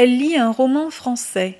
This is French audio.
Elle lit un roman français.